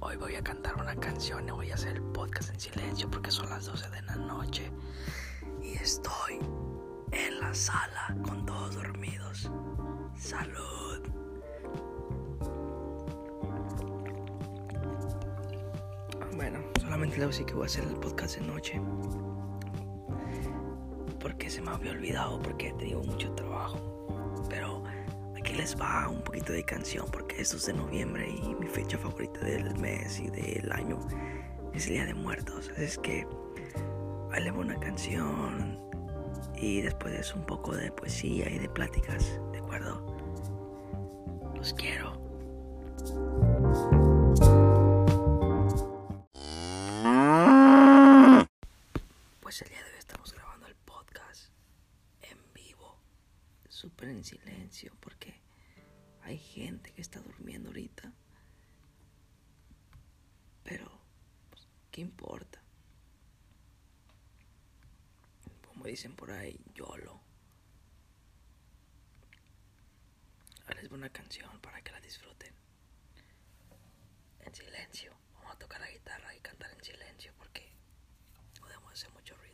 Hoy voy a cantar una canción y voy a hacer el podcast en silencio porque son las 12 de la noche. Y estoy en la sala con todos dormidos. Salud. Bueno, solamente le voy a decir que voy a hacer el podcast de noche. Porque se me había olvidado, porque he tenido mucho trabajo. Les va un poquito de canción, porque esto es de noviembre y mi fecha favorita del mes y del año es el Día de Muertos. Es que voy una canción y después es un poco de poesía y de pláticas, ¿de acuerdo? Los quiero. Pues el día de hoy estamos grabando el podcast en vivo, súper en silencio, hay gente que está durmiendo ahorita. Pero, pues, ¿qué importa? Como dicen por ahí, YOLO. Ahora les voy una canción para que la disfruten. En silencio. Vamos a tocar la guitarra y cantar en silencio porque podemos hacer mucho ruido.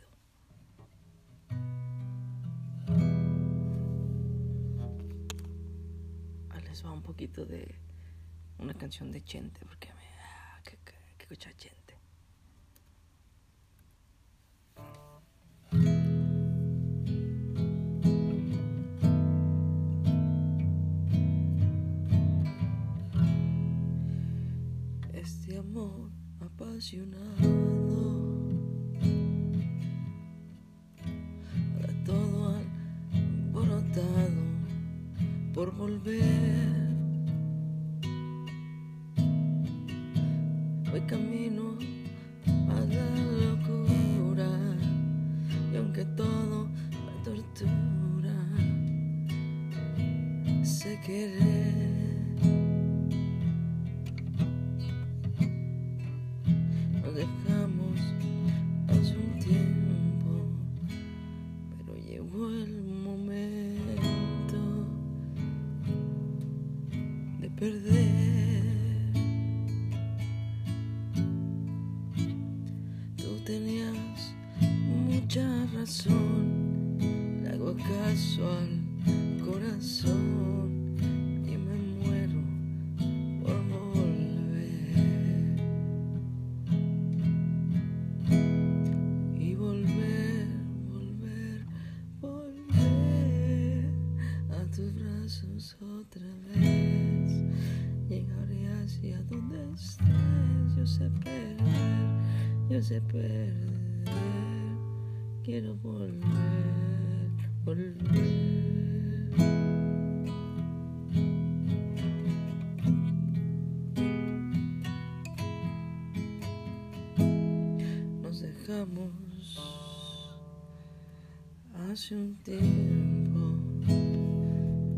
Les va un poquito de una canción de Chente porque me ah, que, que, que escucha Chente. Este amor apasionado por volver. Voy camino a la locura Y aunque todo me tortura Sé querer tenías mucha razón, le hago caso al corazón sé perder. Quiero volver, volver. Nos dejamos hace un tiempo,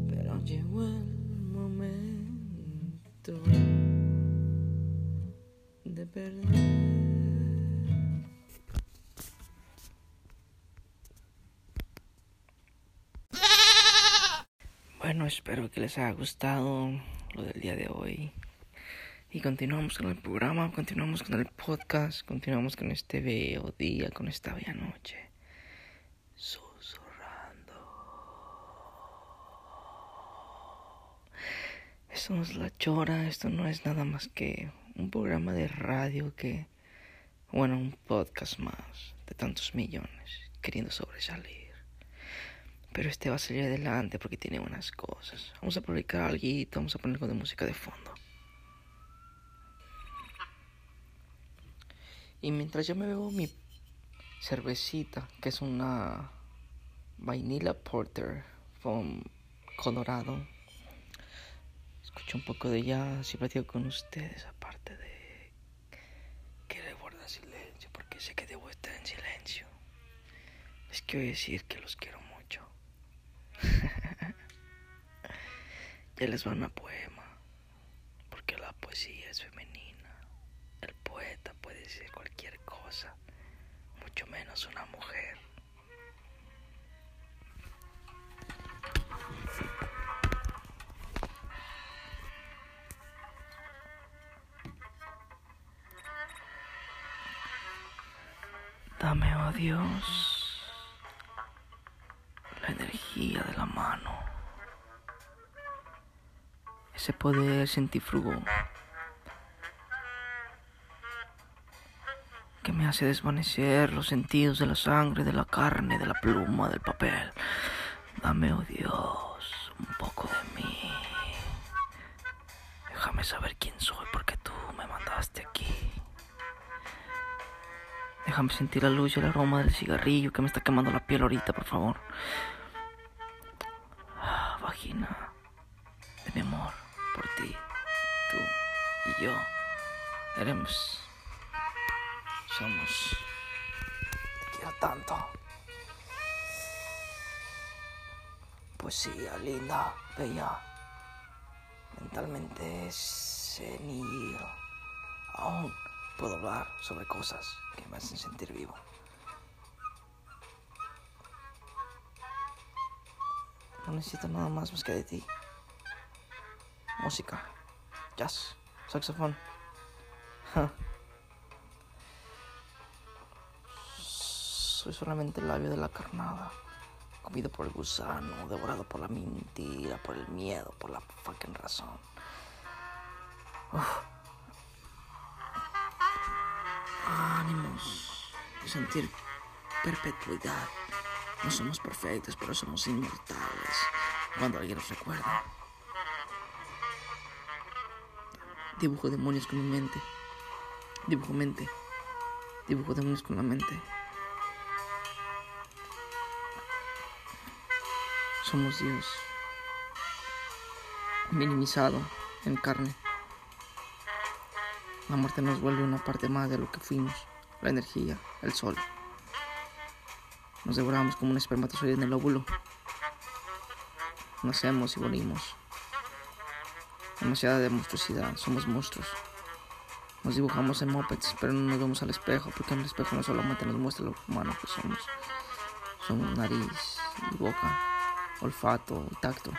pero llegó el momento de perder. Bueno, espero que les haya gustado lo del día de hoy. Y continuamos con el programa, continuamos con el podcast, continuamos con este bello día, con esta bella noche. Susurrando. Esto no es la chora, esto no es nada más que un programa de radio que, bueno, un podcast más de tantos millones queriendo sobresalir. Pero este va a salir adelante porque tiene buenas cosas. Vamos a publicar algo, vamos a poner algo de música de fondo. Y mientras yo me bebo mi cervecita, que es una Vanilla Porter from Colorado, escucho un poco de jazz y platico con ustedes, aparte de que le guarda silencio, porque sé que debo estar en silencio. Les quiero decir que Les va una poema, porque la poesía es femenina. El poeta puede decir cualquier cosa, mucho menos una mujer. Dame, oh Dios, la energía de la mano ese poder centífugo que me hace desvanecer los sentidos de la sangre, de la carne, de la pluma, del papel. Dame, oh Dios, un poco de mí. Déjame saber quién soy porque tú me mandaste aquí. Déjame sentir la luz y el aroma del cigarrillo que me está quemando la piel ahorita, por favor. Ah, vagina de mi amor y yo. Éramos somos. Te quiero tanto. Poesía linda, bella. Mentalmente senil. Aún puedo hablar sobre cosas que me hacen sentir vivo. No necesito nada más más que de ti. Música, jazz, saxofón. Soy solamente el labio de la carnada, comido por el gusano, devorado por la mentira, por el miedo, por la fucking razón. Ánimos de sentir perpetuidad. No somos perfectos, pero somos inmortales. Cuando alguien nos recuerda. Dibujo demonios con mi mente. Dibujo mente. Dibujo demonios con la mente. somos Dios, minimizado en carne. La muerte nos vuelve una parte más de lo que fuimos, la energía, el sol. Nos devoramos como un espermatozoide en el óvulo. Nacemos y morimos. Demasiada de monstruosidad, somos monstruos. Nos dibujamos en mopeds, pero no nos vemos al espejo, porque en el espejo no solamente nos muestra lo humano que somos. Somos nariz y boca, olfato, tacto.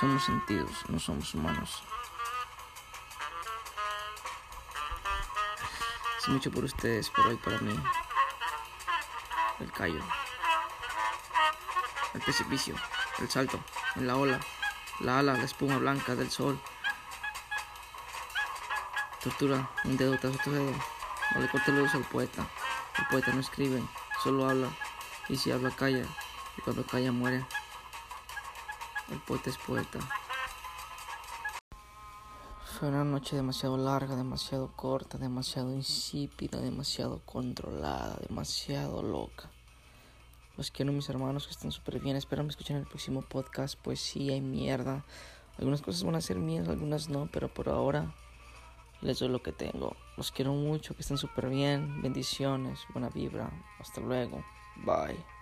Somos sentidos, no somos humanos. Es mucho por ustedes, por hoy para mí. El callo. El precipicio. El salto. En la ola. La ala, la espuma blanca del sol. Tortura, un dedo tras otro dedo. No le corte los al poeta. El poeta no escribe, solo habla. Y si habla, calla y cuando calla muere. El poeta es poeta. Fue una noche demasiado larga, demasiado corta, demasiado insípida, demasiado controlada, demasiado loca. Los quiero mis hermanos que están súper bien. Espero me escuchen en el próximo podcast. Pues sí, hay mierda. Algunas cosas van a ser mías, algunas no, pero por ahora les doy lo que tengo. Los quiero mucho, que estén súper bien. Bendiciones, buena vibra. Hasta luego. Bye.